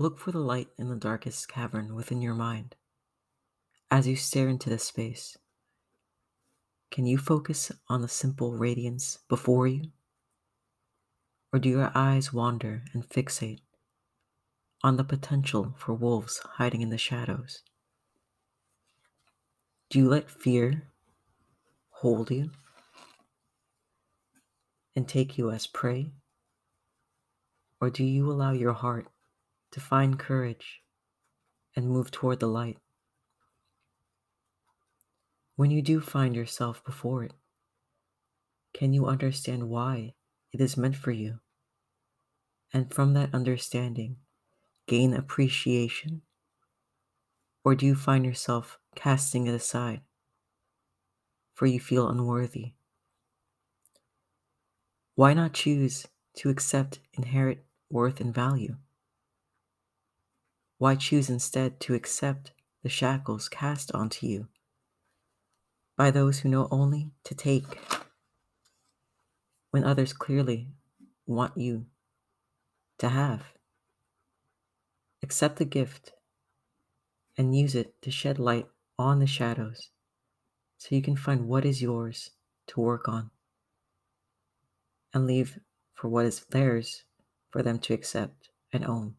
Look for the light in the darkest cavern within your mind. As you stare into this space, can you focus on the simple radiance before you? Or do your eyes wander and fixate on the potential for wolves hiding in the shadows? Do you let fear hold you and take you as prey? Or do you allow your heart to find courage and move toward the light. When you do find yourself before it, can you understand why it is meant for you? And from that understanding, gain appreciation? Or do you find yourself casting it aside, for you feel unworthy? Why not choose to accept inherent worth and value? Why choose instead to accept the shackles cast onto you by those who know only to take when others clearly want you to have? Accept the gift and use it to shed light on the shadows so you can find what is yours to work on and leave for what is theirs for them to accept and own.